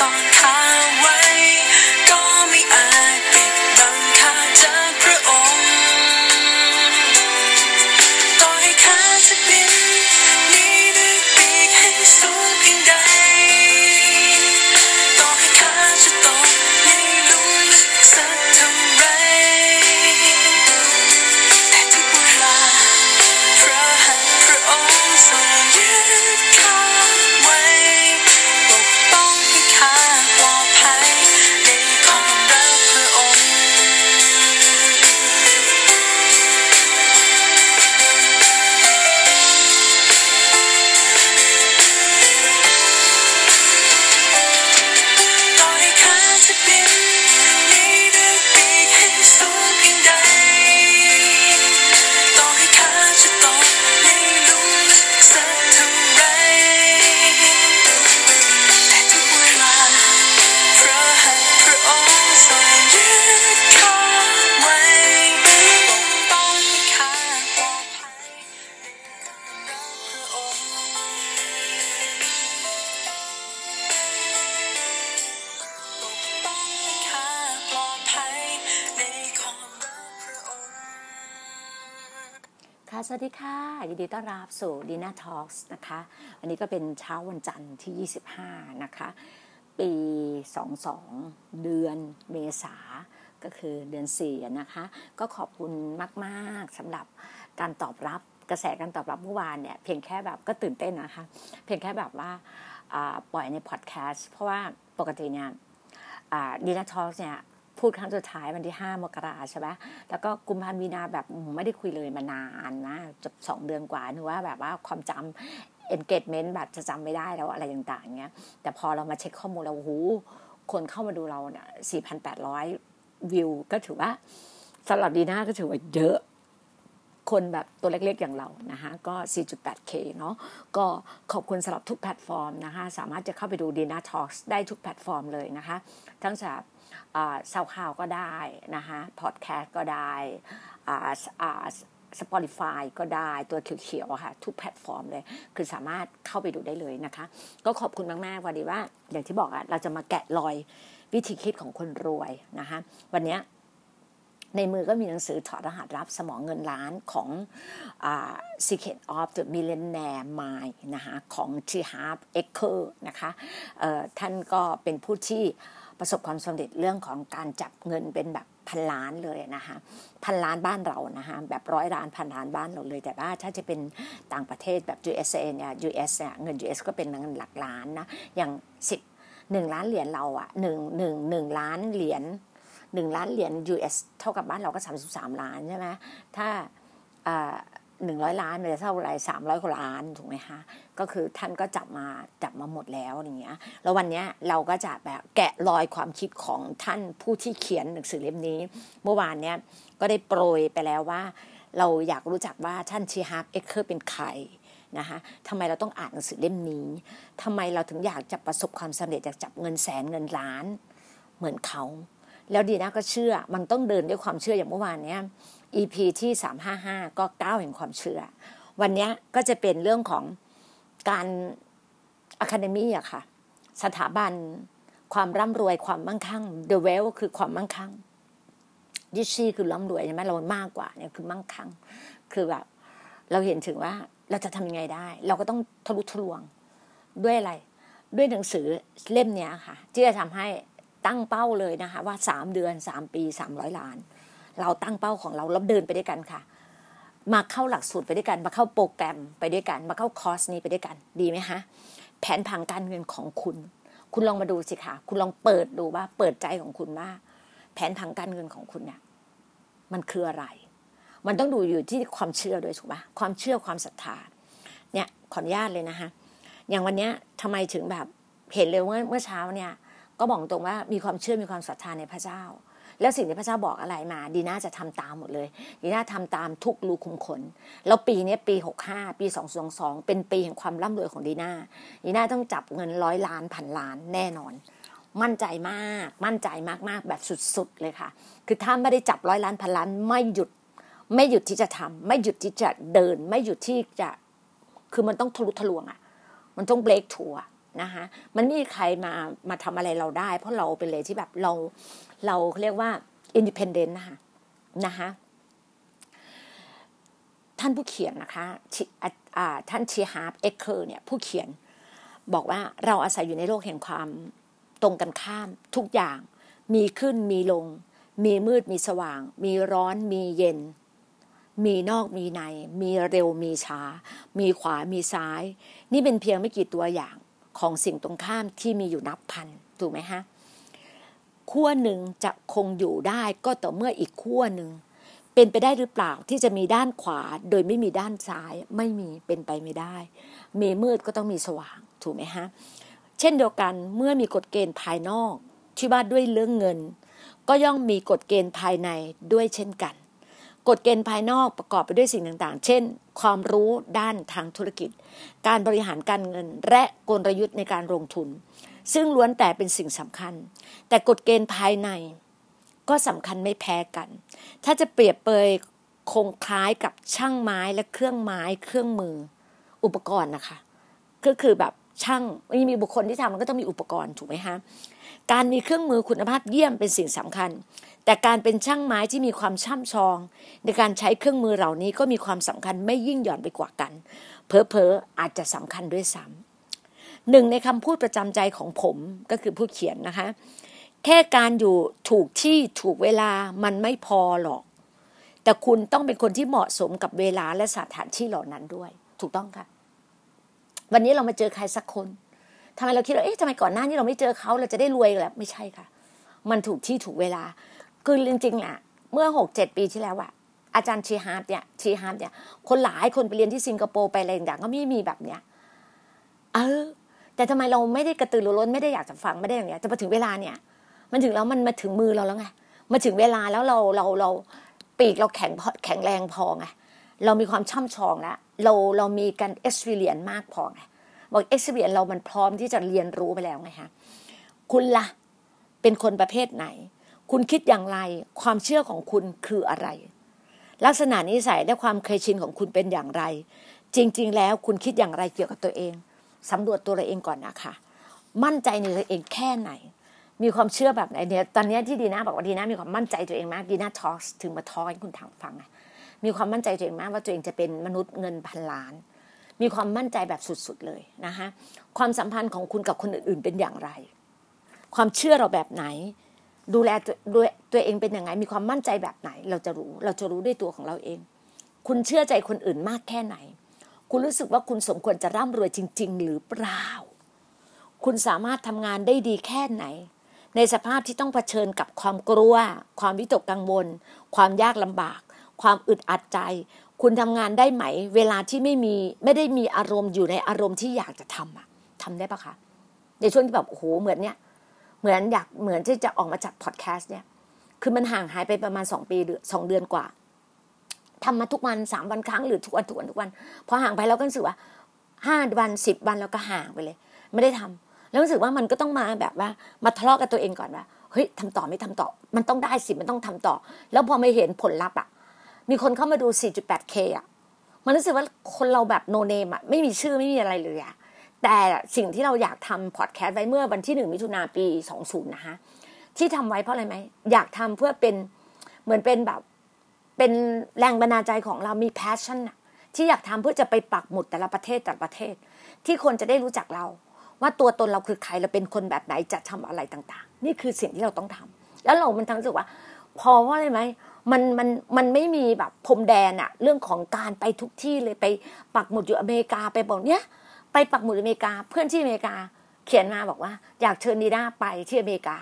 ลุม สวัสดีค่ะยินดีต้อนรับสู่ Dina Talks นะคะอันนี้ก็เป็นเช้าวันจันทร์ที่ 25 นะคะ ปี 22 เดือนเมษาก็คือเดือน4นะคะ ก็ขอบคุณมากๆสำหรับการตอบรับกระแสการตอบรับเมื่อวานเนี่ยเพียงแค่แบบก็ตื่นเต้นนะคะ เพียงแค่แบบว่าปล่อยในพอดแคสต์เพราะว่าปกติเนี่ยดีน่าทอล์กเนี่ย พูดครั้งสุดท้ายวันที่ 5 มกราใช่ไหมแล้วก็กุมภาพันธ์มีนาแบบไม่ได้คุยเลยมานานนะจะสองเดือนกว่าหนูว่าแบบว่าความจำ engagement แบบจะจำไม่ได้แล้วอะไรต่างๆเงี้ย แต่พอเรามาเช็คข้อมูลแล้วโอ้โหคนเข้ามาดูเราเนี่ย4,800 วิว ก็ถือว่าสำหรับดีน่าก็ถือว่าเยอะคนแบบตัวเล็กๆอย่างเรานะคะก็ 4.8K เนาะก็ขอบคุณสำหรับทุกแพลตฟอร์มนะคะ สามารถจะเข้าไปดู Dina Talks ได้ทุกแพลตฟอร์มเลยนะคะ ทั้งจาก ซาวข่าวก็ได้นะคะพอดแคสต์ก็ได้ Spotify ก็ได้ตัวเขียวๆค่ะ ทุกแพลตฟอร์มเลย คือสามารถเข้าไปดูได้เลยนะคะ ก็ขอบคุณมากๆวันนี้ว่า อย่างที่บอกอะเราจะมาแกะรอยวิธีคิดของคนรวยนะคะ วันนี้ในมือก็มีหนังสือถอดรหัสลับสมองเงินล้านของอ Secret of the Millionaire Mind นะคะของ T. Harv Eker นะคะเอ่อท่านก็เป็นผู้ที่ ประสบความสำเร็จเรื่องของการจับเงินเป็นแบบพันล้านเลยนะคะพันล้านบ้านเรานะคะแบบร้อยล้านพันล้านบ้านเราเลย แต่ว่าถ้าจะเป็นต่างประเทศแบบ USA เนี่ย US เนี่ยเงิน US ก็เป็นเงินหลักล้านนะอย่างสิบหนึ่งล้านเหรียญเราอะหนึ่งหนึ่งหนึ่งล้านเหรียญหนึ่งล้านเหรียญ US เท่ากับบ้านเราก็ 33 ล้านใช่ไหมถ้าอ่า หนึ่งร้อยล้านมันจะเท่าไรสามร้อยกว่าล้านถูกไหมคะก็คือท่านก็จับมาจับมาหมดแล้วอย่างเงี้ยแล้ววันเนี้ยเราก็จะแบบแกะรอยความคิดของท่านผู้ที่เขียนหนังสือเล่มนี้ เมื่อวานเนี้ยก็ได้โปรยไปแล้วว่า เราอยากรู้จักว่าท่าน T. Harv Eker เป็นใครนะคะทำไมเราต้องอ่านหนังสือเล่มนี้ทำไมเราถึงอยากจะประสบความสำเร็จอยากจับเงินแสนเงินล้านเหมือนเขา แล้วดีน่าก็เชื่อมันต้องเดินด้วยความเชื่ออย่างเมื่อวานเนี้ย EP ที่ 355 ก็ก้าวแห่งความเชื่อ วันนี้ก็จะเป็นเรื่องของการอะคาเดมี่อะค่ะ สถาบันความร่ำรวยความมั่งคั่ง The Well คือความมั่งคั่งดิชีคือร่ำรวยใช่ไหมเรามากกว่าเนี่ยคือมั่งคั่ง คือแบบ เราเห็นถึงว่าเราจะทำยังไงได้ เราก็ต้องทะลุทะลวงด้วยอะไร ด้วยหนังสือเล่มนี้ค่ะ ที่จะทำให้ตั้งเป้าเลยนะคะ ว่าสามเดือนสามปีสามร้อยล้าน เราตั้งเป้าของเราแล้วเดินไปด้วยกันค่ะ มาเข้าหลักสูตรไปด้วยกัน มาเข้าโปรแกรมไปด้วยกัน มาเข้าคอร์สนี้ไปด้วยกัน ดีไหมคะแผนผังการเงินของคุณ คุณลองมาดูสิคะคุณลองเปิดดูว่า เปิดใจของคุณว่า แผนผังการเงินของคุณเนี่ยมันคืออะไร มันต้องดูอยู่ที่ความเชื่อด้วยถูกไหมความเชื่อความศรัทธา เนี่ยขออนุญาตเลยนะคะอย่างวันนี้ทำไมถึงแบบเห็นเลยว่าเมื่อเช้าเนี่ย ก็บอกตรงว่ามีความเชื่อมีความศรัทธาในพระเจ้า แล้วสิ่งที่พระเจ้าบอกอะไรมา ดีน่าจะทำตามหมดเลย ดีน่าทำตามทุกรูคุมขน แล้วปีนี้ปีหกห้าปีสองสองสองเป็นปีแห่งความร่ำรวยของดีน่า ดีน่าต้องจับเงินร้อยล้านพันล้านแน่นอน มั่นใจมาก มั่นใจมากๆ แบบสุดๆเลยค่ะ คือถ้าไม่ได้จับร้อยล้านพันล้านไม่หยุด ไม่หยุดที่จะทำไม่หยุดที่จะเดิน ไม่หยุดที่จะ คือมันต้องทะลุทะลวงอะ มันต้อง break through นะคะมันไม่มีใครมามาทำอะไรเราได้ เพราะเราเป็นเลยที่แบบเราเราเรียกว่า independent นะคะนะคะท่านผู้เขียนนะคะท่าน T. Harv Eker เนี่ยผู้เขียนบอกว่าเราอาศัยอยู่ในโลกแห่งความตรงกันข้ามทุกอย่าง มีขึ้นมีลง มีมืดมีสว่าง มีร้อนมีเย็น มีนอกมีใน มีเร็วมีช้า มีขวามีซ้าย นี่เป็นเพียงไม่กี่ตัวอย่าง ของสิ่งตรงข้ามที่มีอยู่นับพันถูกไหมฮะขั้วหนึ่งจะคงอยู่ได้ก็ต่อเมื่ออีกขั้วหนึ่งเป็นไปได้หรือเปล่าที่จะมีด้านขวาโดยไม่มีด้านซ้ายไม่มีเป็นไปไม่ได้ มีมืดก็ต้องมีสว่างถูกไหมฮะเช่นเดียวกันเมื่อมีกฎเกณฑ์ภายนอกที่ว่าด้วยเรื่องเงิน ก็ย่อมมีกฎเกณฑ์ภายในด้วยเช่นกัน กฎเกณฑ์ภายนอกประกอบไปด้วยสิ่งต่างๆ เช่น ความรู้ด้านทางธุรกิจ การบริหารการเงิน และกลยุทธ์ในการลงทุน ซึ่งล้วนแต่เป็นสิ่งสำคัญ แต่กฎเกณฑ์ภายในก็สำคัญไม่แพ้กัน ถ้าจะเปรียบเปยคงคล้ายกับช่างไม้และเครื่องไม้เครื่องมืออุปกรณ์นะคะ ก็คือแบบช่างมีบุคคลที่ทำมันก็ต้องมีอุปกรณ์ถูกไหมคะการมีเครื่องมือคุณภาพเยี่ยมเป็นสิ่งสำคัญ แต่การเป็นช่างไม้ที่มีความช่ำชอง ในการใช้เครื่องมือเหล่านี้ก็มีความสำคัญไม่ยิ่งหย่อนไปกว่ากัน เพอเพออาจจะสำคัญด้วยซ้ำหนึ่งในคำพูดประจำใจของผมก็คือผู้เขียนนะคะ แค่การอยู่ถูกที่ถูกเวลามันไม่พอหรอก แต่คุณต้องเป็นคนที่เหมาะสมกับเวลาและสถานที่เหล่านั้นด้วย ถูกต้องค่ะ วันนี้เรามาเจอใครสักคนทำไมเราคิดว่าเอ๊ะทำไมก่อนหน้านี้เราไม่เจอเขาเราจะได้รวยแล้วไม่ใช่ค่ะ มันถูกที่ถูกเวลา คือจริงๆอะเมื่อหกเจ็ดปีที่แล้วอะอาจารย์ชีฮาร์ดเนี่ยชีฮาร์ดเนี่ย คนหลายคนไปเรียนที่สิงคโปร์ไปอะไรอย่างก็ไม่มีแบบเนี้ยเออ แต่ทำไมเราไม่ได้กระตือรือร้นไม่ได้อยากจะฟังไม่ได้อย่างเงี้ยจะมาถึงเวลาเนี่ย มันถึงแล้วมันมาถึงมือเราแล้วไงมาถึงเวลาแล้วเราเราเราปีกเราแข็งแข็งแรงพอไงเรามีความช่ำชองแล้วเราเรามีการเอ็กซ์เพรียนมากพอไงบอกเอ็กซ์เพรียนเรามันพร้อมที่จะเรียนรู้ไปแล้วไงฮะคุณละ่ะเป็นคนประเภทไหน คุณคิดอย่างไร ความเชื่อของคุณคืออะไร ลักษณะนิสัยและความเคยชินของคุณเป็นอย่างไร จริง ๆ แล้วคุณคิดอย่างไรเกี่ยวกับตัวเองสำรวจตัวเราเองก่อนนะคะ มั่นใจในตัวเองแค่ไหน มีความเชื่อแบบไหนเนี่ยตอนนี้ที่ดีน่าบอกว่าดีน่ามีความมั่นใจตัวเองมากดีน่าทอสถึงมาทอให้คุณทางฟังมีความมั่นใจตัวเองมากว่าตัวเองจะเป็นมนุษย์เงินพันล้าน มีความมั่นใจแบบสุดๆเลยนะคะความสัมพันธ์ของคุณกับคนอื่นๆเป็นอย่างไร ความเชื่อเราแบบไหน ดูแลด้วยตัวเองเป็นยังไง มีความมั่นใจแบบไหน เราจะรู้ เราจะรู้ด้วยตัวของเราเอง คุณเชื่อใจคนอื่นมากแค่ไหน คุณรู้สึกว่าคุณสมควรจะร่ำรวยจริง ๆ หรือเปล่า คุณสามารถทำงานได้ดีแค่ไหน ในสภาพที่ต้องเผชิญกับความกลัว ความวิตกกังวล ความยากลำบาก ความอึดอัดใจ คุณทำงานได้ไหม เวลาที่ไม่มีไม่ได้มีอารมณ์อยู่ในอารมณ์ที่อยากจะทำอะทำได้ปะคะ ในช่วงที่แบบโอ้โหเหมือนเนี้ย เหมือนอยากเหมือนที่จะออกมาจัดพอดแคสต์เนี่ย คือมันห่างหายไปประมาณสองปีหรือสองเดือนกว่าทำมาทุกวันสามวันครั้งหรือทุกวันทุกวันทุกวัน พอห่างไปแล้วก็รู้สึกว่าห้าวันสิบวันแล้วก็ห่างไปเลย ไม่ได้ทำแล้วรู้สึกว่ามันก็ต้องมาแบบว่ามาทะเลาะกับตัวเองก่อนว่าเฮ้ยทำต่อไม่ทำต่อ มันต้องได้สิมันต้องทำต่อ แล้วพอไม่เห็นผลลัพธ์อะ มีคนเข้ามาดู 4.8K อะ มันรู้สึกว่าคนเราแบบโนเนมอะไม่มีชื่อไม่มีอะไรเลยอะ แต่สิ่งที่เราอยากทำพอดแคสต์ไว้เมื่อวันที่หนึ่งมิถุนาปีสองศูนย์นะคะที่ทำไว้เพราะอะไรไหมอยากทำเพื่อเป็นเหมือนเป็นแบบเป็นแรงบันดาลใจของเรามี passion อะที่อยากทำเพื่อจะไปปักหมุดแต่ละประเทศแต่ละประเทศ ที่คนจะได้รู้จักเรา ว่าตัวตนเราคือใครเราเป็นคนแบบไหนจะทำอะไรต่าง ๆ นี่คือสิ่งที่เราต้องทำแล้วเรามันทั้งรู้สึกว่า พอว่าอะไรไหมมันมันมันไม่มีแบบพรมแดนอะเรื่องของการไปทุกที่เลยไปปักหมุดอยู่อเมริกาไปบอกเนี้ย ไปปักหมุดอเมริกา เพื่อนที่อเมริกา เขียนมาบอกว่า อยากเชิญดีน่าไปที่อเมริกา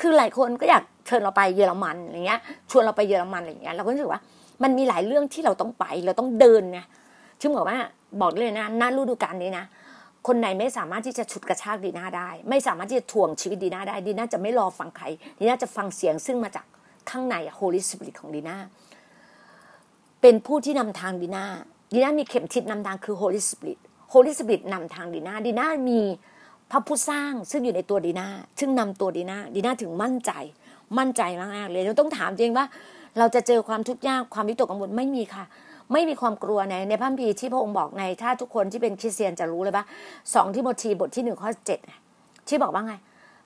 คือหลายคนก็อยากเชิญเราไปเยอรมันอะไรเงี้ย ชวนเราไปเยอรมันอะไรเงี้ยเราก็รู้สึกว่า มันมีหลายเรื่องที่เราต้องไปเราต้องเดินไงซึ่งบอกว่าบอกเลยนะหน้าฤดูกาลนี้นะคนไหนไม่สามารถที่จะฉุดกระชากดีน่าได้ ไม่สามารถที่จะถ่วงชีวิตดีน่าได้ดีน่าจะไม่รอฟังใครดีน่าจะฟังเสียงซึ่งมาจากข้างใน Holy Spirit ของดีน่าเป็นผู้ที่นำทางดีน่าดีน่ามีเข็มทิศนำทางคือ Holy Spirit Holy Spirit นำทางดีน่าดีน่ามีพระผู้สร้างซึ่งอยู่ในตัวดีน่าซึ่งนำตัวดีน่าดีน่าถึงมั่นใจ มั่นใจมากๆเลยเราต้องถามจริงว่า เราจะเจอความทุกข์ยากความวิตกกังวลไม่มีค่ะ ไม่มีความกลัวในในพระคัมภีที่พระองค์บอกในถ้าทุกคนที่เป็นคริสเตียนจะรู้เลยว่าสองที่โมทีบทที่หนึ่งข้อเจ็ดที่บอกว่าไง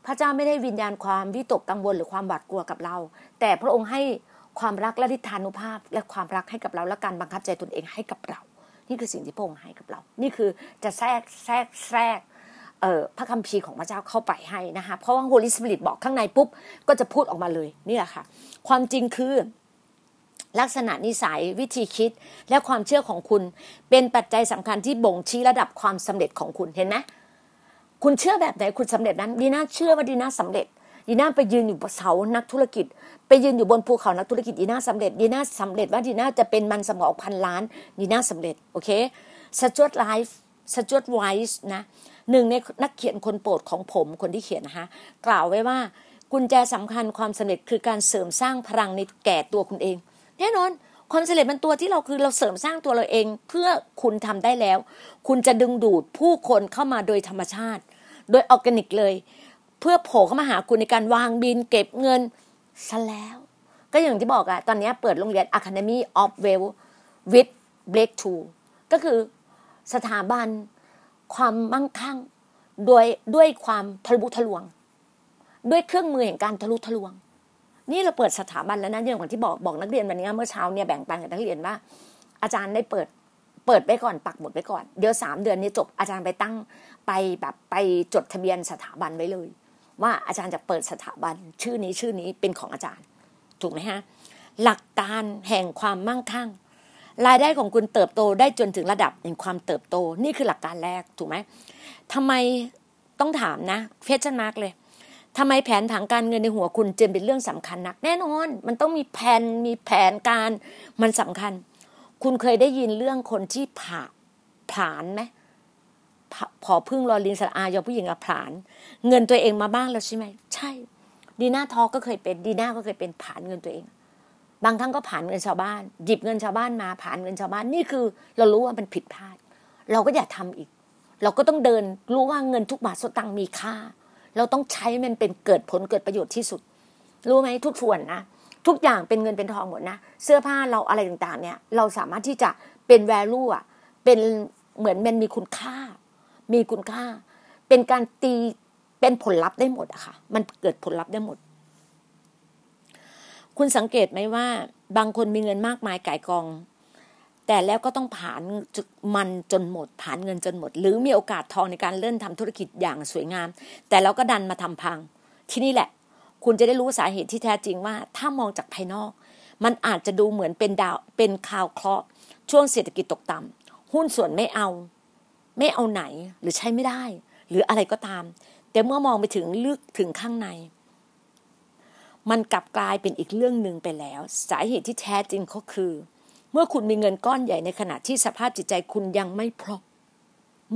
พระเจ้าไม่ได้วิญญาณความวิตกกังวลหรือความหวาดกลัวกับเรา แต่พระองค์ให้ความรักและทิฏฐานุภาพ และความรักให้กับเราและการบังคับใจตนเองให้กับเรา นี่คือสิ่งที่พระองค์ให้กับเรา นี่คือจะแทรกแทรกแทรกพระคัมภีร์ของพระเจ้าเข้าไปให้นะคะเพราะว่า Holy Spirit บอกข้างในปุ๊บก็จะพูดออกมาเลยนี่แหละค่ะ ความจริงคือลักษณะนิสัยวิธีคิดและความเชื่อของคุณ เป็นปัจจัยสำคัญที่บ่งชี้ระดับความสำเร็จของคุณเห็นไหมคุณเชื่อแบบไหนคุณสำเร็จนั้นดีน่าเชื่อว่าดีน่าสำเร็จ ดีน่าไปยืนอยู่บนเสานักธุรกิจ ไปยืนอยู่บนภูเขานักธุรกิจดีน่าสำเร็จดีน่าสำเร็จว่าดีน่าจะเป็นมันสมองพันล้านดีน่าสำเร็จโอเคสจวตไวลด์สจวตไวลด์นะหนึ่งในนักเขียนคนโปรดของผมคนที่เขียนนะคะกล่าวไว้ว่ากุญแจสำคัญความสำเร็จคือการเสริมสร้างพลังในแก่ตัวคุณเอง แน่นอนความสำเร็จมันตัวที่เราคือเราเสริมสร้างตัวเราเอง เมื่อคุณทำได้แล้ว คุณจะดึงดูดผู้คนเข้ามาโดยธรรมชาติ โดยออร์แกนิกเลย เมื่อโผล่เข้ามาหาคุณในการวางบิลเก็บเงินซะแล้ว ก็อย่างที่บอกอะตอนนี้เปิดโรงเรียน Academy of Wealth with Breakthrough ก็คือสถาบันความมั่งคั่งโดยด้วยความทะลุทะลวง ด้วยเครื่องมือแห่งการทะลุทะลวง นี่เราเปิดสถาบันแล้วนะอย่างที่บอกบอกนักเรียนวันนี้เมื่อเช้าเนี่ยแบ่งปันกับนักเรียนว่า อาจารย์ได้เปิดเปิดไปก่อนปักหมดไปก่อน เดี๋ยวสามเดือนนี้จบอาจารย์ไปตั้งไปแบบไปจดทะเบียนสถาบันไว้เลย ว่าอาจารย์จะเปิดสถาบันชื่อนี้ชื่อนี้เป็นของอาจารย์ ถูกไหมฮะ หลักการแห่งความมั่งคั่ง รายได้ของคุณเติบโตได้จนถึงระดับแห่งความเติบโต นี่คือหลักการแรกถูกไหมทำไมต้องถามนะเฟชั่นมาร์กเลยทำไมแผนผังการเงินในหัวคุณจึงเป็นเรื่องสำคัญนัก แน่นอน มันต้องมีแผนมีแผนการมันสำคัญ คุณเคยได้ยินเรื่องคนที่ผ่าผานไหม พอพึ่งรอลินสระอายอผู้หญิงอผาน เงินตัวเองมาบ้างแล้วใช่ไหมใช่ ดีน่าทอก็เคยเป็น ดีน่าก็เคยเป็นผานเงินตัวเอง บางครั้งก็ผ่านเงินชาวบ้าน หยิบเงินชาวบ้านมาผ่านเงินชาวบ้านนี่คือ เรารู้ว่ามันผิดพลาด เราก็อย่าทำอีก เราก็ต้องเดินรู้ว่าเงินทุกบาทสตางค์มีค่า เราต้องใช้มันเป็นเกิดผลเกิดประโยชน์ที่สุด รู้ไหมทุกส่วนนะทุกอย่างเป็นเงินเป็นทองหมดนะ เสื้อผ้าเราอะไรต่างๆ เนี่ย เราสามารถที่จะเป็นแวลูอะเป็นเหมือนมันมีคุณค่า มีคุณค่า เป็นการตีเป็นผลลัพธ์ได้หมดอะค่ะ มันเกิดผลลัพธ์ได้หมด คุณสังเกตไหมว่า บางคนมีเงินมากมายก่ายกอง แต่แล้วก็ต้องผ่านมันจนหมด ผ่านเงินจนหมด หรือมีโอกาสทองในการเริ่มทำธุรกิจอย่างสวยงาม แต่เราก็ดันมาทำพัง ที่นี่แหละ คุณจะได้รู้สาเหตุที่แท้จริงว่า ถ้ามองจากภายนอก มันอาจจะดูเหมือนเป็นดาวเป็นข่าวเคราะห์ช่วงเศรษฐกิจตกต่ำหุ้นส่วนไม่เอา ไม่เอาไหนหรือใช้ไม่ได้ หรืออะไรก็ตาม แต่เมื่อมองไปถึงลึกถึงข้างใน มันกลับกลายเป็นอีกเรื่องหนึ่งไปแล้ว สาเหตุที่แท้จริงก็คือ เมื่อคุณมีเงินก้อนใหญ่ในขณะที่สภาพจิตใจคุณยังไม่พร้อม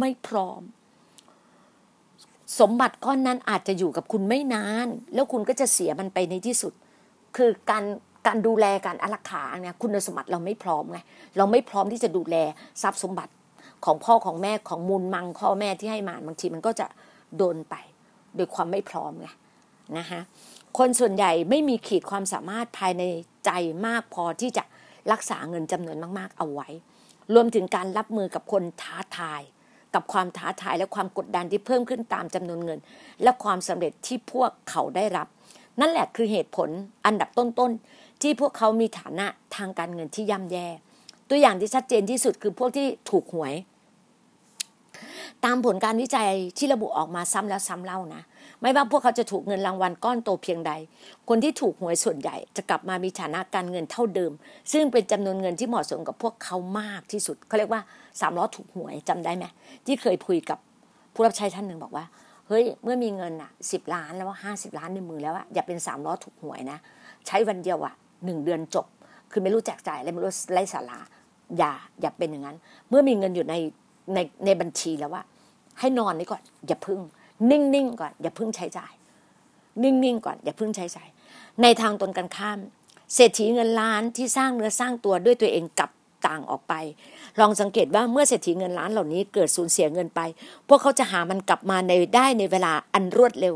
ไม่พร้อม สมบัติก้อนนั้นอาจจะอยู่กับคุณไม่นาน แล้วคุณก็จะเสียมันไปในที่สุด คือการการดูแลการอารักขาเนี่ยคุณสมบัติเราไม่พร้อมไงเราไม่พร้อมที่จะดูแลทรัพย์สมบัติ ของพ่อของแม่ของมูลมังพ่อแม่ที่ให้มาบางทีมันก็จะโดนไปโดยความไม่พร้อมไงนะคะคนส่วนใหญ่ไม่มีขีดความสามารถภายในใจมากพอที่จะรักษาเงินจำนวนมาก ๆ เอาไว้ รวมถึงการรับมือกับคนท้าทาย กับความท้าทายและความกดดันที่เพิ่มขึ้นตามจำนวนเงิน และความสำเร็จที่พวกเขาได้รับ นั่นแหละคือเหตุผลอันดับต้นๆ ที่พวกเขามีฐานะทางการเงินที่ย่ำแย่ ตัวอย่างที่ชัดเจนที่สุดคือพวกที่ถูกหวย ตามผลการวิจัยที่ระบุออกมาซ้ำแล้วซ้ำเล่านะ ไม่ว่าพวกเขาจะถูกเงินรางวัลก้อนโตเพียงใด คนที่ถูกหวยส่วนใหญ่จะกลับมามีฐานะการเงินเท่าเดิม ซึ่งเป็นจำนวนเงินที่เหมาะสมกับพวกเขามากที่สุดเขาเรียกว่าสามล้อถูกหวยจำได้ไหมที่เคยคุยกับผู้รับใช้ท่านหนึ่งบอกว่าเฮ้ยเมื่อมีเงินอะสิบล้านแล้วห้าสิบล้านในมือแล้วอะอย่าเป็นสามล้อถูกหวยนะ ใช้วันเดียวอะหนึ่งเดือนจบ คือไม่รู้แจกจ่ายอะไรไม่รู้ไร้สาระอย่าอย่าเป็นอย่างนั้น เมื่อมีเงินอยู่ใน ในในบัญชีแล้วว่า ให้นอนนี่ก่อน อย่าพึ่ง นิ่งๆก่อน อย่าพึ่งใช้จ่าย นิ่งๆก่อน อย่าพิ่งใช้ใช้ในทางตนกันข้าม เศรษฐีเงินล้านที่สร้างเนื้อสร้างตัวด้วยตัวเองกับต่างออกไป ลองสังเกตว่าเมื่อเศรษฐีเงินล้านเหล่านี้เกิดสูญเสียเงินไป พวกเขาจะหามันกลับมาในได้ในเวลาอันรวดเร็ว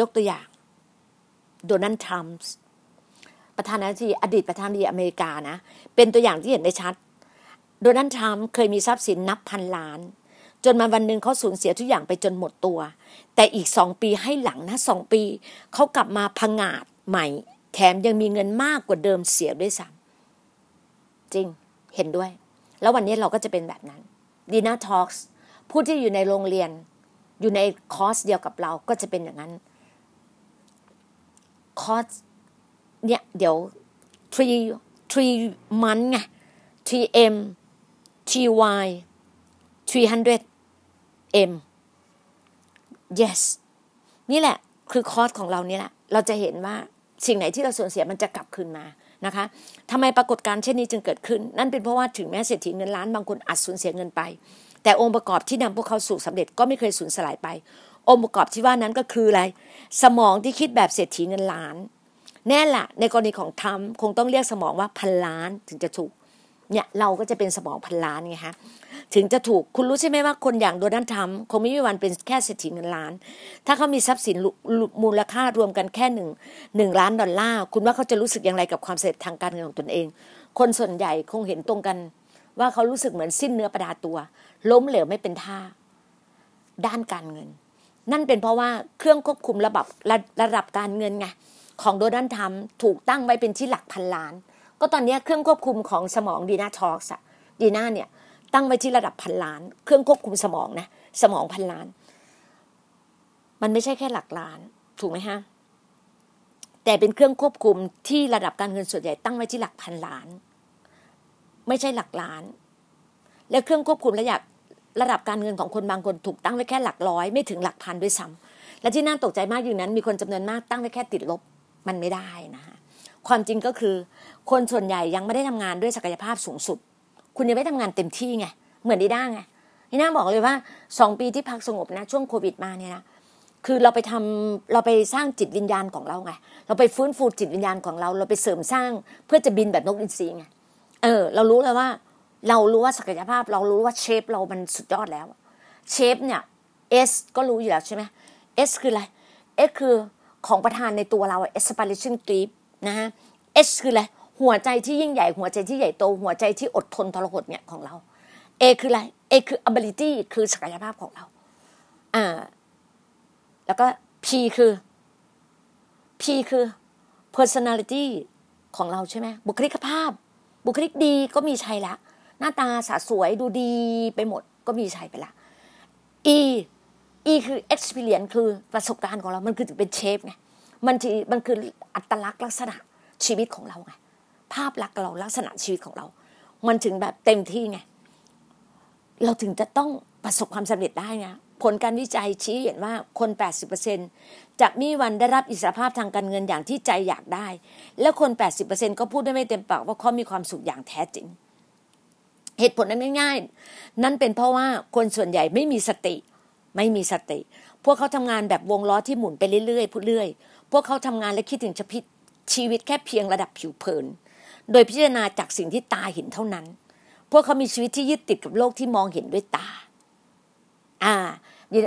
ยกตัวอย่างโดนัลด์ทรัมป์ประธานาธิบดีอดีตประธานาธิบดีอเมริกานะ เป็นตัวอย่างที่เห็นได้ชัด โดนัลด์ทรัมป์เคยมีทรัพย์สินนับพันล้าน จนมาวันหนึ่งเขาสูญเสียทุกอย่างไปจนหมดตัว แต่อีกสองปีให้หลังนะสองปี เขากลับมาพังาดใหม่ แถมยังมีเงินมากกว่าเดิมเสียด้วยซ้ำจริงเห็นด้วย แล้ววันนี้เราก็จะเป็นแบบนั้นดีน่าทอล์กผู้ที่อยู่ในโรงเรียน อยู่ในคอร์สเดียวกับเราก็จะเป็นอย่างนั้นคอร์สเนี่ยเดี๋ยว three three month ไง 3m 3y 300 M yes นี่แหละคือคอร์สของเรานี่แหละ เราจะเห็นว่าสิ่งไหนที่เราสูญเสียมันจะกลับคืนมานะคะทำไมปรากฏการณ์เช่นนี้จึงเกิดขึ้น นั่นเป็นเพราะว่าถึงแม้เศรษฐีเงินล้านบางคนอาจสูญเสียเงินไป แต่องค์ประกอบที่นำพวกเขาสู่สำเร็จก็ไม่เคยสูญสลายไป องค์ประกอบที่ว่านั้นก็คืออะไร สมองที่คิดแบบเศรษฐีเงินล้าน แน่ละในกรณีของทรัมคงต้องเรียกสมองว่าพันล้านถึงจะถูก เนี่ยเราก็จะเป็นสมองพันล้านไงฮะถึงจะถูกคุณรู้ใช่ไหมว่าคนอย่างโดนัลด์ทรัมป์คงไม่มีวันเป็นแค่เศรษฐีเงินล้าน ถ้าเขามีทรัพย์สินมูลค่ารวมกันแค่หนึ่งหนึ่งล้านดอลลาร์คุณว่าเขาจะรู้สึกอย่างไรกับความสำเร็จทางการเงินของตนเอง คนส่วนใหญ่คงเห็นตรงกัน ว่าเขารู้สึกเหมือนสิ้นเนื้อประดาตัว ล้มเหลวไม่เป็นท่า ด้านการเงิน นั่นเป็นเพราะว่าเครื่องควบคุมระดับระระดับการเงินไงของโดนัลด์ทรัมป์ถูกตั้งไว้เป็นที่หลักพันล้าน ก็ตอนนี้เครื่องควบคุมของสมองดีน่าทอล์กอะดีน่าเนี่ย ตั้งไว้ที่ระดับพันล้าน เครื่องควบคุมสมองนะ สมองพันล้าน มันไม่ใช่แค่หลักล้าน ถูกไหมฮะ แต่เป็นเครื่องควบคุมที่ระดับการเงินส่วนใหญ่ตั้งไว้ที่หลักพันล้าน ไม่ใช่หลักล้าน และเครื่องควบคุมระดับระดับการเงินของคนบางคนถูกตั้งไว้แค่หลักร้อย ไม่ถึงหลักพันด้วยซ้ำและที่น่าตกใจมากอยู่นั้น มีคนจำนวนมากตั้งไว้แค่ติดลบมันไม่ได้นะฮะ ความจริงก็คือ คนส่วนใหญ่ยังไม่ได้ทำงานด้วยศักยภาพสูงสุด คุณยังไม่ทำงานเต็มที่ไง เหมือนดีด้าไงดีด้าบอกเลยว่าสองปีที่พักสงบนะช่วงโควิดมาเนี่ยนะคือเราไปทำเราไปสร้างจิตวิญญาณของเราไง เราไปฟื้นฟูจิตวิญญาณของเรา เราไปเสริมสร้างเพื่อจะบินแบบนกอินทรีไงเออ เรารู้แล้วว่า เรารู้ว่าศักยภาพ เรารู้ว่าเชฟเรามันสุดยอดแล้วเชฟเนี่ยเอสก็รู้อยู่แล้วใช่ไหมเอสคืออะไรเอสคือของประธานในตัวเราเอสปาริชั นะฮะเอสคืออะไรหัวใจที่ยิ่งใหญ่หัวใจที่ใหญ่โต หัวใจที่อดทนทรหดเนี่ยของเรา A คืออะไร A คือ ability คือศักยภาพของเรา อ่า แล้วก็ P คือ P คือ personality ของเราใช่ไหมบุคลิกภาพ บุคลิกดีก็มีชัยละ หน้าตาสาสวยดูดีไปหมดก็มีชัยไปละ E E คือ experience คือประสบการณ์ของเรา มันคือเป็นเชฟไง มันมันคืออัตลักษณ์ลักษณะชีวิตของเราไงภาพลักษณ์เราลักษณะชีวิตของเรา มันถึงแบบเต็มที่ไงเราถึงจะต้องประสบความสำเร็จได้ไงผลการวิจัยชี้เห็นว่าคน 80%จะมีวันได้รับอิสรภาพทางการเงินอย่างที่ใจอยากได้ และคน 80%ก็พูดได้ไม่เต็มปากว่าเขามีความสุขอย่างแท้จริง เหตุผลนั้นง่ายๆ นั่นเป็นเพราะว่าคนส่วนใหญ่ไม่มีสติ ไม่มีสติ พวกเขาทำงานแบบวงล้อที่หมุนไปเรื่อยๆพูดเรื่อย พวกเขาทำงานและคิดถึงชีวิตแค่เพียงระดับผิวเผิน โดยพิจารณาจากสิ่งที่ตาเห็นเท่านั้น พวกเขามีชีวิตที่ยึดติดกับโลกที่มองเห็นด้วยตา อ่าดี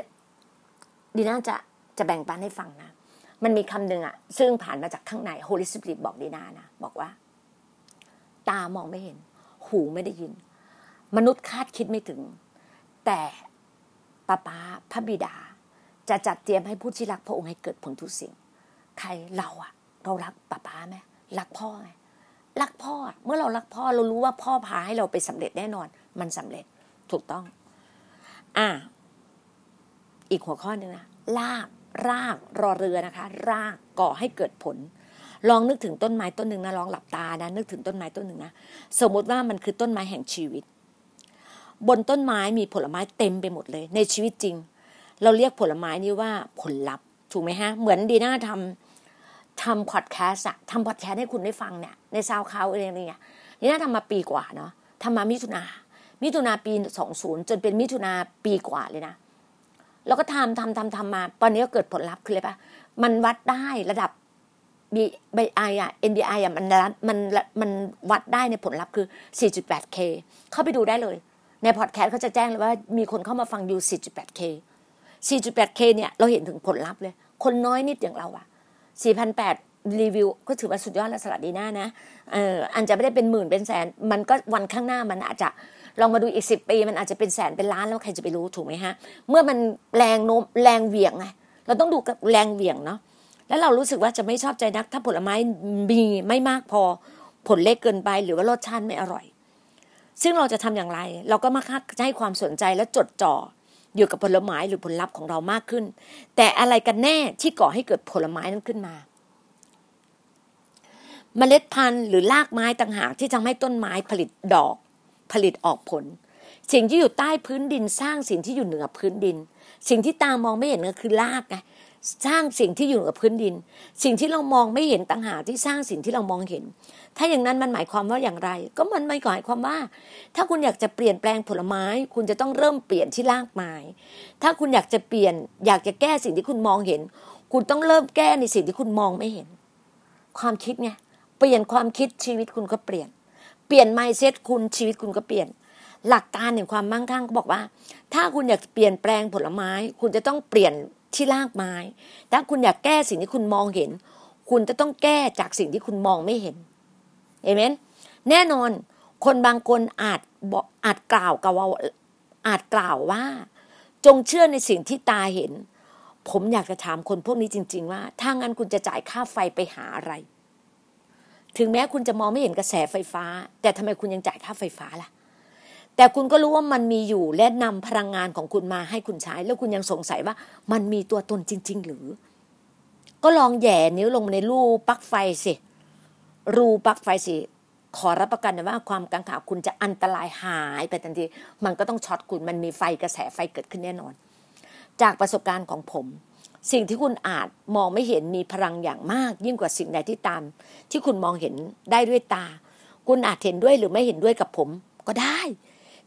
ดีน่าจะจะแบ่งปันให้ฟังนะ มันมีคำหนึ่งอะซึ่งผ่านมาจากข้างในโฮลิสปิริตบอกดีน่านะ บอกว่า ตามองไม่เห็น หูไม่ได้ยิน มนุษย์คาดคิดไม่ถึง แต่ป้าป้าพระบิดา จะจัดเตรียมให้ผู้ที่รักพระองค์ให้เกิดผลทุกสิ่ง ใครเราอะเรารักป้าป้าไหมรักพ่อไหมรักพ่อ เมื่อเรารักพ่อเรารู้ว่าพ่อพาให้เราไปสำเร็จแน่นอน มันสำเร็จถูกต้อง อ่าอีกหัวข้อหนึ่งนะรากรากรอเรือนะคะ รากก่อให้เกิดผล ลองนึกถึงต้นไม้ต้นหนึ่งนะลองหลับตานะนึกถึงต้นไม้ต้นหนึ่งนะสมมติว่ามันคือต้นไม้แห่งชีวิต บนต้นไม้มีผลไม้เต็มไปหมดเลย ในชีวิตจริง เราเรียกผลไม้นี้ว่าผลลัพธ์ถูกไหมฮะ เหมือนดีน่าทำ ทำพอดแคสต์อะทำพอดแคสต์ให้คุณได้ฟังเนี่ยในซาวคลาวอะไรอย่างเงี้ยดีน่าทำมาปีกว่าเนาะทำมามิถุนามิถุนาปีสองศูนย์จนเป็นมิถุนาปีกว่าเลยนะ แล้วก็ทำทำทำทำมา ตอนนี้ก็เกิดผลลัพธ์คืออะไรปะมันวัดได้ระดับบีไออะ NBI อะมันมันมันวัดได้ในผลลัพธ์คือ 4.8K เข้าไปดูได้เลย ในพอดแคสต์เขาจะแจ้งเลยว่ามีคนเข้ามาฟังอยู่ 4.8K 4.8K เนี่ยเราเห็นถึงผลลัพธ์เลย คนน้อยนิดอย่างเราอะ 4,800 รีวิว ก็ถือว่าสุดยอดและสลัดดีหน้านะเอออันจะไม่ได้เป็นหมื่นเป็นแสน มันก็วันข้างหน้ามันอาจจะลองมาดูอีกสิบปี มันอาจจะเป็นแสนเป็นล้านแล้วใครจะไปรู้ถูกไหมฮะ เมื่อมันแรงโน้มแรงเหวี่ยงไงเราต้องดูกับแรงเหวี่ยงเนาะแล้วเรารู้สึกว่าจะไม่ชอบใจนัก ถ้าผลไม้มีไม่มากพอผลเล็กเกินไปหรือว่ารสชาติไม่อร่อย ซึ่งเราจะทำอย่างไร เราก็มาคักให้ความสนใจและจดจ่อ อยู่กับผลไม้หรือผลลัพธ์ของเรามากขึ้น แต่อะไรกันแน่ที่ก่อให้เกิดผลไม้นั้นขึ้นมา เมล็ดพันธุ์หรือรากไม้ต่างหากที่ทำให้ต้นไม้ผลิตดอก ผลิตออกผล สิ่งที่อยู่ใต้พื้นดินสร้างสิ่งที่อยู่เหนือพื้นดิน สิ่งที่ตามองไม่เห็นก็คือรากไง สร้างสิ่งที่อยู่เหนือพื้นดิน สิ่งที่เรามองไม่เห็นต่างหากที่สร้างสิ่งที่เรามองเห็น ถ้าอย่างนั้นมันหมายความว่าอย่างไร ก็มันไม่หมายความว่า ถ้าคุณอยากจะเปลี่ยนแปลงผลไม้ คุณจะต้องเริ่มเปลี่ยนที่รากไม้ถ้าคุณอยากจะเปลี่ยน อยากจะแก้สิ่งที่คุณมองเห็น คุณต้องเริ่มแก้ในสิ่งที่คุณมองไม่เห็น ความคิดไงเปลี่ยนความคิดชีวิตคุณก็เปลี่ยน เปลี่ยนไมเซ็ตคุณชีวิตคุณก็เปลี่ยน หลักการแห่งความมั่งคั่งเขาบอกว่า ถ้าคุณอยากเปลี่ยนแปลงผลไม้ คุณจะต้องเปลี่ยน ที่รากไม้ ถ้าคุณอยากแก้สิ่งที่คุณมองเห็น คุณจะต้องแก้จากสิ่งที่คุณมองไม่เห็นเอเมนแน่นอน คนบางคนอาจบอกอาจกล่าวกับว่าอาจกล่าวว่า จงเชื่อในสิ่งที่ตาเห็น ผมอยากจะถามคนพวกนี้จริง ๆ ว่า ถ้างั้นคุณจะจ่ายค่าไฟไปหาอะไร ถึงแม้คุณจะมองไม่เห็นกระแสไฟฟ้า แต่ทำไมคุณยังจ่ายค่าไฟฟ้าล่ะ แต่คุณก็รู้ว่ามันมีอยู่และนำพลังงานของคุณมาให้คุณใช้ แล้วคุณยังสงสัยว่ามันมีตัวตนจริง ๆ หรือ ก็ลองแย่นิ้วลงในรูปลั๊กไฟสิรูปลั๊กไฟสิขอรับประกันนะว่าความกังขาคุณจะอันตรายหายไปทันทีมันก็ต้องช็อตคุณมันมีไฟกระแสไฟเกิดขึ้นแน่นอน จากประสบการณ์ของผม สิ่งที่คุณอาจมองไม่เห็นมีพลังอย่างมาก ยิ่งกว่าสิ่งใดที่ตาม ที่คุณมองเห็นได้ด้วยตา คุณอาจเห็นด้วยหรือไม่เห็นด้วยกับผมก็ได้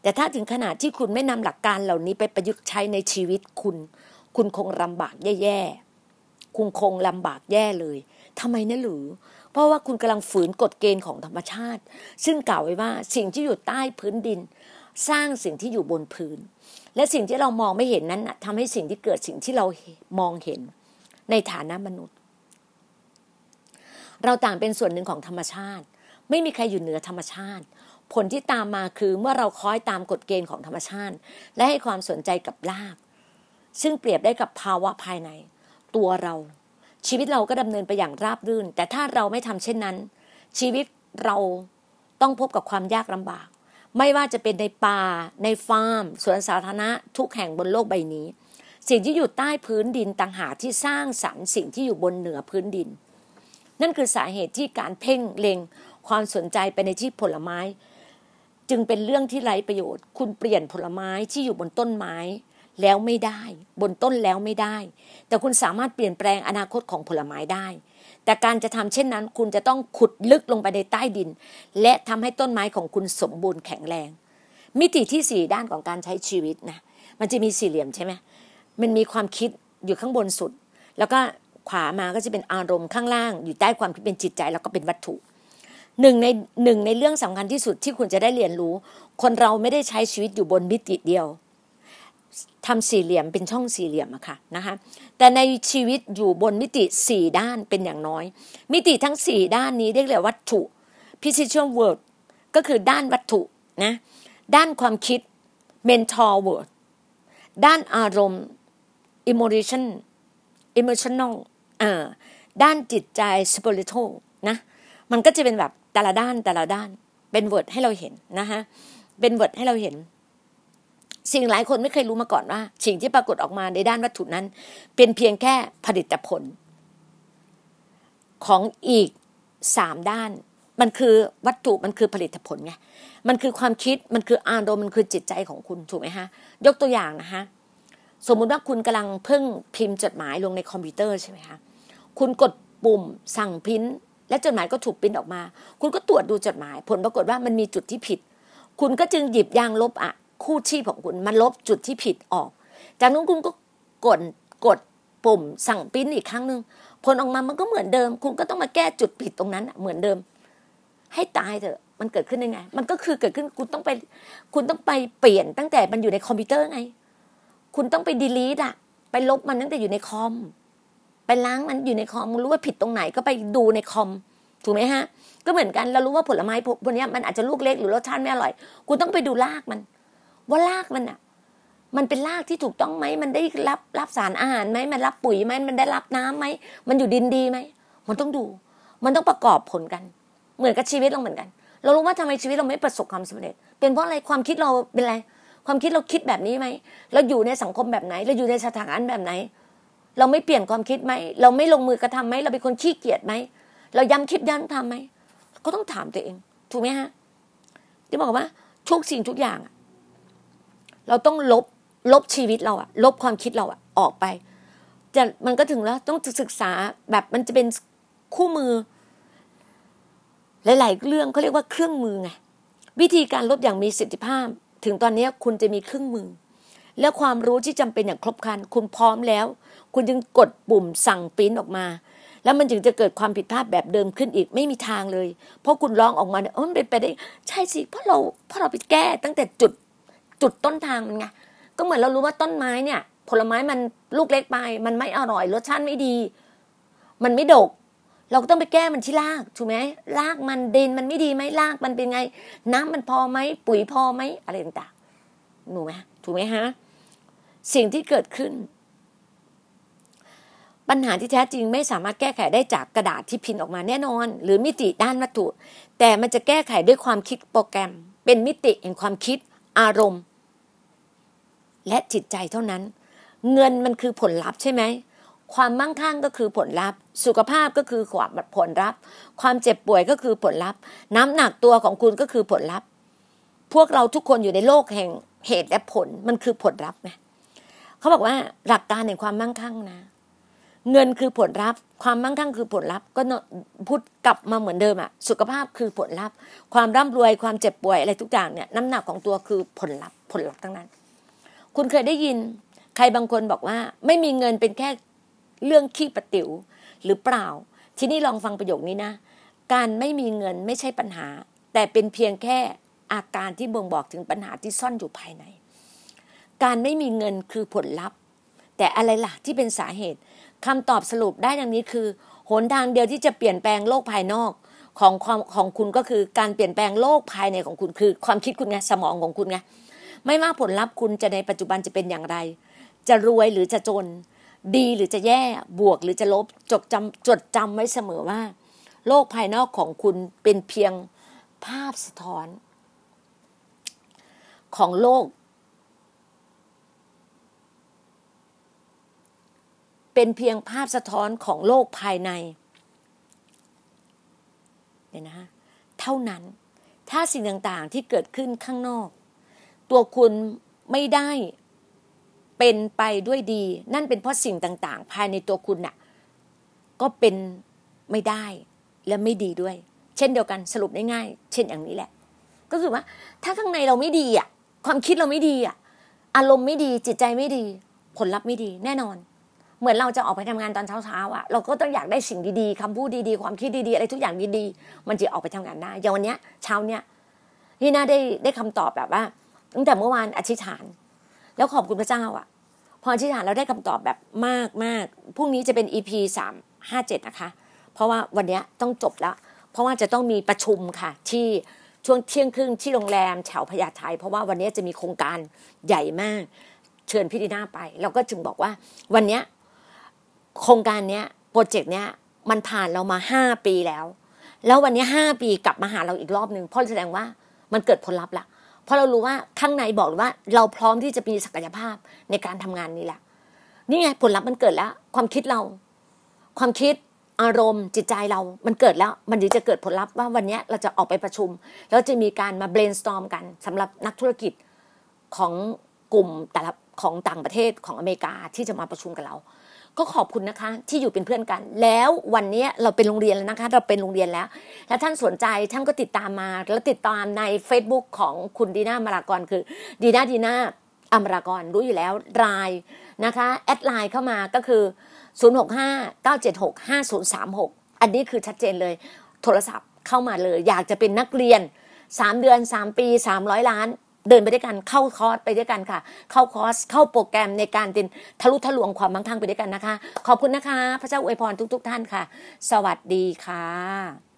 แต่ถ้าถึงขนาดที่คุณไม่นำหลักการเหล่านี้ไปประยุกต์ใช้ในชีวิตคุณ คุณคงลำบากแย่ๆคุณคงลำบากแย่เลยทำไมนะหรือ เพราะว่าคุณกำลังฝืนกฎเกณฑ์ของธรรมชาติ ซึ่งกล่าวไว้ว่าสิ่งที่อยู่ใต้พื้นดิน สร้างสิ่งที่อยู่บนพื้น และสิ่งที่เรามองไม่เห็นนั้นทำให้สิ่งที่เกิดสิ่งที่เรามองเห็น ในฐานะมนุษย์ เราต่างเป็นส่วนหนึ่งของธรรมชาติ ไม่มีใครอยู่เหนือธรรมชาติ ผลที่ตามมาคือเมื่อเราคล้อยตามกฎเกณฑ์ของธรรมชาติ และให้ความสนใจกับรากซึ่งเปรียบได้กับภาวะภายใน ตัวเรา ชีวิตเราก็ดำเนินไปอย่างราบรื่น แต่ถ้าเราไม่ทำเช่นนั้น ชีวิตเราต้องพบกับความยากลำบาก ไม่ว่าจะเป็นในป่า ในฟาร์มสวนสาธารณะทุกแห่งบนโลกใบนี้ สิ่งที่อยู่ใต้พื้นดินต่างหากที่สร้างสรรค์สิ่งที่อยู่บนเหนือพื้นดิน นั่นคือสาเหตุที่การเพ่งเล็งความสนใจไปในที่ผลไม้ จึงเป็นเรื่องที่ไร้ประโยชน์ คุณเปลี่ยนผลไม้ที่อยู่บนต้นไม้ แล้วไม่ได้ บนต้นแล้วไม่ได้ แต่คุณสามารถเปลี่ยนแปลงอนาคตของผลไม้ได้ แต่การจะทำเช่นนั้น คุณจะต้องขุดลึกลงไปในใต้ดิน และทำให้ต้นไม้ของคุณสมบูรณ์แข็งแรง มิติที่สี่ด้านของการใช้ชีวิตนะมันจะมีสี่เหลี่ยมใช่ไหมมันมีความคิดอยู่ข้างบนสุด แล้วก็ขวามาก็จะเป็นอารมณ์ข้างล่าง อยู่ใต้ความคิดเป็นจิตใจ แล้วก็เป็นวัตถุ หนึ่งในหนึ่งในเรื่องสำคัญที่สุดที่คุณจะได้เรียนรู้ คนเราไม่ได้ใช้ชีวิตอยู่บนมิติเดียวทำสี่เหลี่ยมเป็นช่องสี่เหลี่ยมอะค่ะนะคะแต่ในชีวิตอยู่บนมิติสี่ด้านเป็นอย่างน้อย มิติทั้งสี่ด้านนี้เรียกเลยวัตถุ physical world ก็คือด้านวัตถุนะด้านความคิด mental world ด้านอารมณ์ emotion emotional อ่าด้านจิตใจ spiritual นะมันก็จะเป็นแบบ แต่ละด้านแต่ละด้าน เป็น world ให้เราเห็นนะคะเป็น world ให้เราเห็น สิ่งหลายคนไม่เคยรู้มาก่อนว่า สิ่งที่ปรากฏออกมาในด้านวัตถุนั้น เป็นเพียงแค่ผลิตผล ของอีกสามด้าน มันคือวัตถุมันคือผลิตผลไงมันคือความคิดมันคืออารมณ์มันคือจิตใจของคุณถูกไหมฮะ ยกตัวอย่างนะคะสมมุติว่าคุณกำลังเพิ่งพิมพ์จดหมายลงในคอมพิวเตอร์ใช่ไหมคะ คุณกดปุ่มสั่งพิมพ์ และจดหมายก็ถูกพิมพ์ออกมา คุณก็ตรวจดูจดหมาย ผลปรากฏว่ามันมีจุดที่ผิด คุณก็จึงหยิบยางลบอะคู่ชีพของคุณมันลบจุดที่ผิดออก จากนั้นคุณก็กดกดปุ่มสั่งพิมพ์อีกครั้งหนึ่งผลออกมามันก็เหมือนเดิม คุณก็ต้องมาแก้จุดผิดตรงนั้นเหมือนเดิม ให้ตายเถอะ มันเกิดขึ้นได้ไง มันก็คือเกิดขึ้นคุณต้องไป คุณต้องไปเปลี่ยนตั้งแต่มันอยู่ในคอมพิวเตอร์ไง คุณต้องไปดีลีทอะไปลบมันตั้งแต่อยู่ในคอม ไปล้างมันอยู่ในคอมรู้ว่าผิดตรงไหนก็ไปดูในคอมถูกไหมฮะ ก็เหมือนกันเรารู้ว่าผลไม้พวกนี้มันอาจจะลูกเล็กหรือรสชาติไม่อร่อยคุณต้องไปดูรากมัน ว่ารากมันอะ มันเป็นรากที่ถูกต้องไหมมันได้รับรับสารอาหารไหมมันรับปุ๋ยไหมมันได้รับน้ำไหมมันอยู่ดินดีไหมมันต้องดู มันต้องประกอบผลกัน เหมือนกับชีวิตเราเหมือนกัน เรารู้ว่าทำไมชีวิตเราไม่ประสบความสำเร็จ เป็นเพราะอะไรความคิดเราเป็นอะไรความคิดเราคิดแบบนี้ไหม เราอยู่ในสังคมแบบไหน เราอยู่ในสถานการณ์แบบไหน เราไม่เปลี่ยนความคิดไหม เราไม่ลงมือกระทำไหม เราเป็นคนขี้เกียจไหม เราย้ำคิดย้ำทำไหม ก็ต้องถามตัวเอง ถูกไหมฮะ ที่บอกว่าทุกสิ่งทุกอย่าง เราต้องลบ ลบชีวิตเราอะลบความคิดเราอะออกไป จะมันก็ถึงแล้วต้องศึกษาแบบมันจะเป็นคู่มือ หลาย ๆ เรื่องเขาเรียกว่าเครื่องมือไง วิธีการลบอย่างมีสิทธิภาพ ถึงตอนนี้คุณจะมีเครื่องมือ และความรู้ที่จำเป็นอย่างครบครัน คุณพร้อมแล้ว คุณจึงกดปุ่มสั่งปิ้นออกมา แล้วมันจึงจะเกิดความผิดพลาดแบบเดิมขึ้นอีกไม่มีทางเลย เพราะคุณร้องออกมาเนี่ยมันเป็นไปได้ใช่สิเพราะเราเพราะเราไปแก้ตั้งแต่จุดจุดต้นทางมันไงก็เหมือนเรารู้ว่าต้นไม้เนี่ย ผลไม้มันลูกเล็กไป มันไม่อร่อยรสชาติไม่ดี มันไม่ดก เราก็ต้องไปแก้มันที่รากถูกไหมรากมันดินมันไม่ดีไหมรากมันเป็นไง น้ำมันพอไหมปุ๋ยพอไหมอะไรต่างๆหนูไหมถูกไหมฮะสิ่งที่เกิดขึ้น ปัญหาที่แท้จริงไม่สามารถแก้ไขได้จากกระดาษที่พิมพ์ออกมาแน่นอน หรือมิติด้านวัตถุ แต่มันจะแก้ไขด้วยความคิดโปรแกรม เป็นมิติแห่งความคิด อารมณ์ และจิตใจเท่านั้น เงินมันคือผลลัพธ์ใช่ไหมความมั่งคั่งก็คือผลลัพธ์ สุขภาพก็คือความผลลัพธ์ ความเจ็บป่วยก็คือผลลัพธ์ น้ำหนักตัวของคุณก็คือผลลัพธ์ พวกเราทุกคนอยู่ในโลกแห่งเหตุและผลมันคือผลลัพธ์ไหมเขาบอกว่าหลักการแห่งความมั่งคั่งนะ เงินคือผลลัพธ์ ความมั่งคั่งคือผลลัพธ์ ก็พูดกลับมาเหมือนเดิมอะสุขภาพคือผลลัพธ์ ความร่ำรวยความเจ็บป่วยอะไรทุกอย่างเนี่ยน้ำหนักของตัวคือผลลัพธ์ผลลัพธ์ทั้งนั้น คุณเคยได้ยิน ใครบางคนบอกว่า ไม่มีเงินเป็นแค่เรื่องขี้ประติ๋วหรือเปล่า ทีนี้ลองฟังประโยคนี้นะ การไม่มีเงินไม่ใช่ปัญหา แต่เป็นเพียงแค่อาการที่บ่งบอกถึงปัญหาที่ซ่อนอยู่ภายใน การไม่มีเงินคือผลลัพธ์ แต่อะไรล่ะที่เป็นสาเหตุ คำตอบสรุปได้ดังนี้คือ หนทางเดียวที่จะเปลี่ยนแปลงโลกภายนอกของความของคุณก็คือการเปลี่ยนแปลงโลกภายในของคุณคือ ความคิดคุณไงสมองของคุณไงไม่ว่าผลลัพธ์คุณจะในปัจจุบันจะเป็นอย่างไร จะรวยหรือจะจน ดีหรือจะแย่บวกหรือจะลบจดจำจดจำไว้เสมอว่า โลกภายนอกของคุณเป็นเพียงภาพสะท้อน ของโลก เป็นเพียงภาพสะท้อนของโลกภายในเนี่ยนะเท่านั้น ถ้าสิ่งต่างๆที่เกิดขึ้นข้างนอก ตัวคุณไม่ได้เป็นไปด้วยดี นั่นเป็นเพราะสิ่งต่าง ๆ ภายในตัวคุณน่ะ ก็เป็นไม่ได้และไม่ดีด้วย เช่นเดียวกันสรุปง่ายๆเช่นอย่างนี้แหละ ก็คือว่า ถ้าข้างในเราไม่ดีอะ ความคิดเราไม่ดีอะ อารมณ์ไม่ดีจิตใจไม่ดี ผลลัพธ์ไม่ดี แน่นอน เหมือนเราจะออกไปทำงานตอนเช้าๆอะเราก็ต้องอยากได้สิ่งดีๆคำพูดดีๆ ความคิดดีๆ อะไรทุกอย่างดีๆ มันจะออกไปทำงานได้อย่างวันเนี้ยเช้าเนี้ยนี่น่าได้ได้คำตอบแบบว่า ตั้งแต่เมื่อวานอธิษฐาน แล้วขอบคุณพระเจ้าอะพออธิษฐานเราได้คำตอบแบบมากมากพรุ่งนี้จะเป็น EP สามห้าเจ็ดนะคะ เพราะว่าวันนี้ต้องจบแล้ว เพราะว่าจะต้องมีประชุมค่ะ ที่ช่วงเที่ยงครึ่งที่โรงแรมแถวพญาไทเพราะว่าวันนี้จะมีโครงการใหญ่มาก เชิญพี่ดีน่าไป เราก็จึงบอกว่าวันนี้ โครงการเนี้ยโปรเจกต์เนี้ยมันผ่านเรามาห้าปีแล้ว แล้ววันนี้ห้าปีกลับมาหาเราอีกรอบหนึ่งเพราะแสดงว่ามันเกิดผลลัพธ์ละเพราะเรารู้ว่าข้างในบอกว่าเราพร้อมที่จะมีศักยภาพในการทำงานนี้แหละนี่ไงผลลัพธ์มันเกิดแล้ว ความคิดเรา ความคิดอารมณ์จิตใจเรา มันเกิดแล้ว มันถึงจะเกิดผลลัพธ์ว่าวันนี้เราจะออกไปประชุม แล้วจะมีการมา brainstorm กันสำหรับนักธุรกิจของกลุ่มแต่ละของต่างประเทศของอเมริกาที่จะมาประชุมกับเรา ก็ขอบคุณนะคะ ที่อยู่เป็นเพื่อนกัน แล้ววันนี้เราเป็นโรงเรียนแล้วนะคะ เราเป็นโรงเรียนแล้วแล้วท่านสนใจท่านก็ติดตามมา แล้วติดตามใน Facebook ของคุณดีน่ามารากรคือดีน่าดีน่าอมรากรรู้อยู่แล้วไลน์นะคะ add ไลน์เข้ามาก็คือ 065-976-5036 อันนี้คือชัดเจนเลย โทรศัพท์เข้ามาเลย อยากจะเป็นนักเรียน 3 เดือน 3 ปี 300 ล้าน เดินไปด้วยกันเข้าคอร์สไปด้วยกันค่ะ เข้าคอร์สเข้าโปรแกรมในการเป็นทะลุทะลวงความมั่งคั่งไปด้วยกันนะคะ ขอบคุณนะคะ พระเจ้าอวยพรทุก ๆ ท่านค่ะ สวัสดีค่ะ